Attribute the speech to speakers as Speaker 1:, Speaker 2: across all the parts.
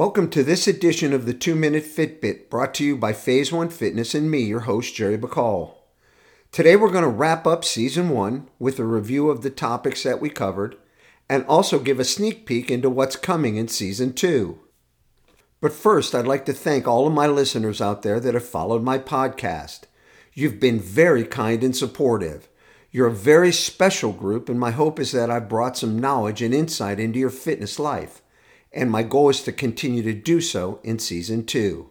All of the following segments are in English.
Speaker 1: Welcome to this edition of the 2 Minute Fitbit brought to you by Phase 1 Fitness and me, your host, Jerry Bacall. Today we're going to wrap up Season 1 with a review of the topics that we covered and also give a sneak peek into what's coming in Season 2. But first, I'd like to thank all of my listeners out there that have followed my podcast. You've been very kind and supportive. You're a very special group, and my hope is that I've brought some knowledge and insight into your fitness life. And my goal is to continue to do so in Season 2.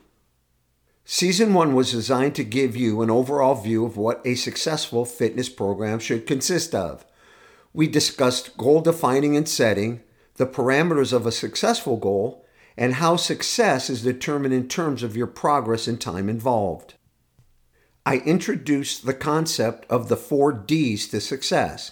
Speaker 1: Season 1 was designed to give you an overall view of what a successful fitness program should consist of. We discussed goal defining and setting, the parameters of a successful goal, and how success is determined in terms of your progress and time involved. I introduced the concept of the four D's to success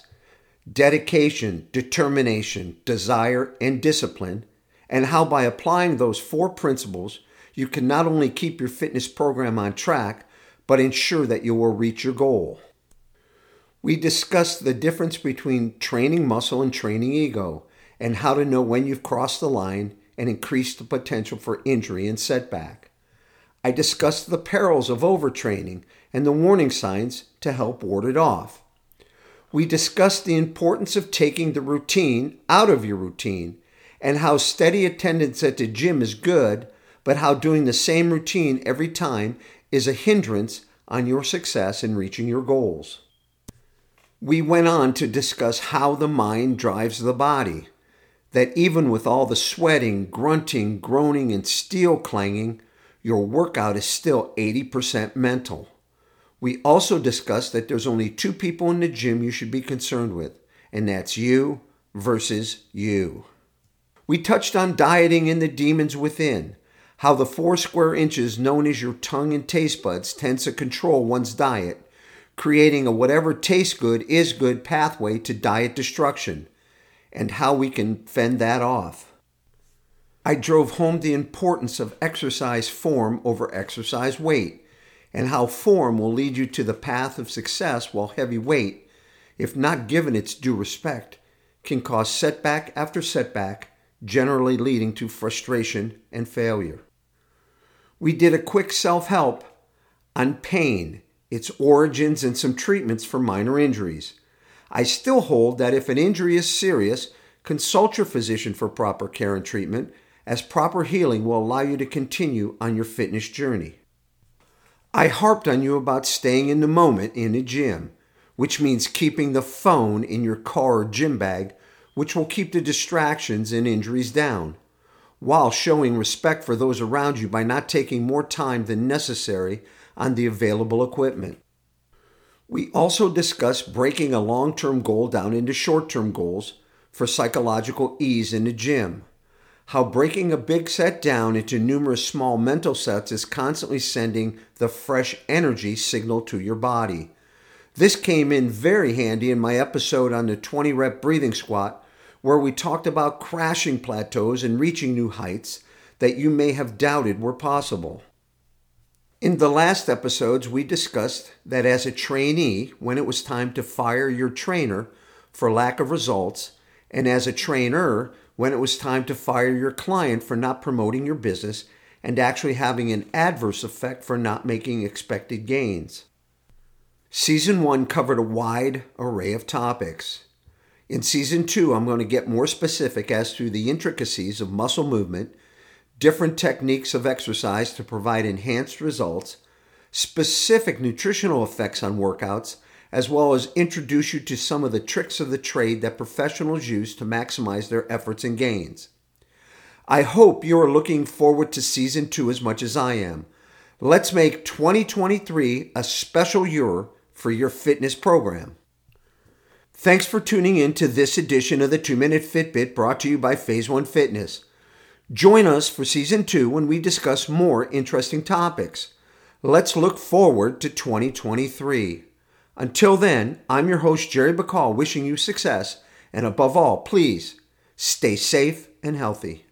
Speaker 1: dedication, determination, desire, and discipline, and how by applying those four principles, you can not only keep your fitness program on track, but ensure that you will reach your goal. We discussed the difference between training muscle and training ego, and how to know when you've crossed the line and increased the potential for injury and setback. I discussed the perils of overtraining and the warning signs to help ward it off. We discussed the importance of taking the routine out of your routine and how steady attendance at the gym is good, but how doing the same routine every time is a hindrance on your success in reaching your goals. We went on to discuss how the mind drives the body that even with all the sweating, grunting, groaning, and steel clanging, your workout is still 80% mental. We also discussed that there's only two people in the gym you should be concerned with, and that's you versus you. We touched on dieting and the demons within, how the four square inches known as your tongue and taste buds tends to control one's diet, creating a whatever tastes good is good pathway to diet destruction and how we can fend that off. I drove home the importance of exercise form over exercise weight, and how form will lead you to the path of success while heavy weight, if not given its due respect, can cause setback after setback, generally leading to frustration and failure. We did a quick self help on pain, its origins, and some treatments for minor injuries. I still hold that if an injury is serious, consult your physician for proper care and treatment, as proper healing will allow you to continue on your fitness journey. I harped on you about staying in the moment in a gym, which means keeping the phone in your car or gym bag, which will keep the distractions and injuries down, while showing respect for those around you by not taking more time than necessary on the available equipment. We also discuss breaking a long term goal down into short term goals for psychological ease in the gym. How breaking a big set down into numerous small mental sets is constantly sending the fresh energy signal to your body. This came in very handy in my episode on the 20 rep breathing squat, where we talked about crashing plateaus and reaching new heights that you may have doubted were possible. In the last episodes, we discussed that as a trainee, when it was time to fire your trainer for lack of results, and as a trainer, when it was time to fire your client for not promoting your business and actually having an adverse effect for not making expected gains. Season 1 covered a wide array of topics. In Season 2, I'm going to get more specific as to the intricacies of muscle movement different techniques of exercise to provide enhanced results, specific nutritional effects on workouts, as well as introduce you to some of the tricks of the trade that professionals use to maximize their efforts and gains. I hope you are looking forward to season two as much as I am. Let's make 2023 a special year for your fitness program. Thanks for tuning in to this edition of the 2 Minute Fitbit brought to you by Phase 1 Fitness. Join us for season two when we discuss more interesting topics. Let's look forward to 2023. Until then, I'm your host, Jerry Bacall, wishing you success, and above all, please stay safe and healthy.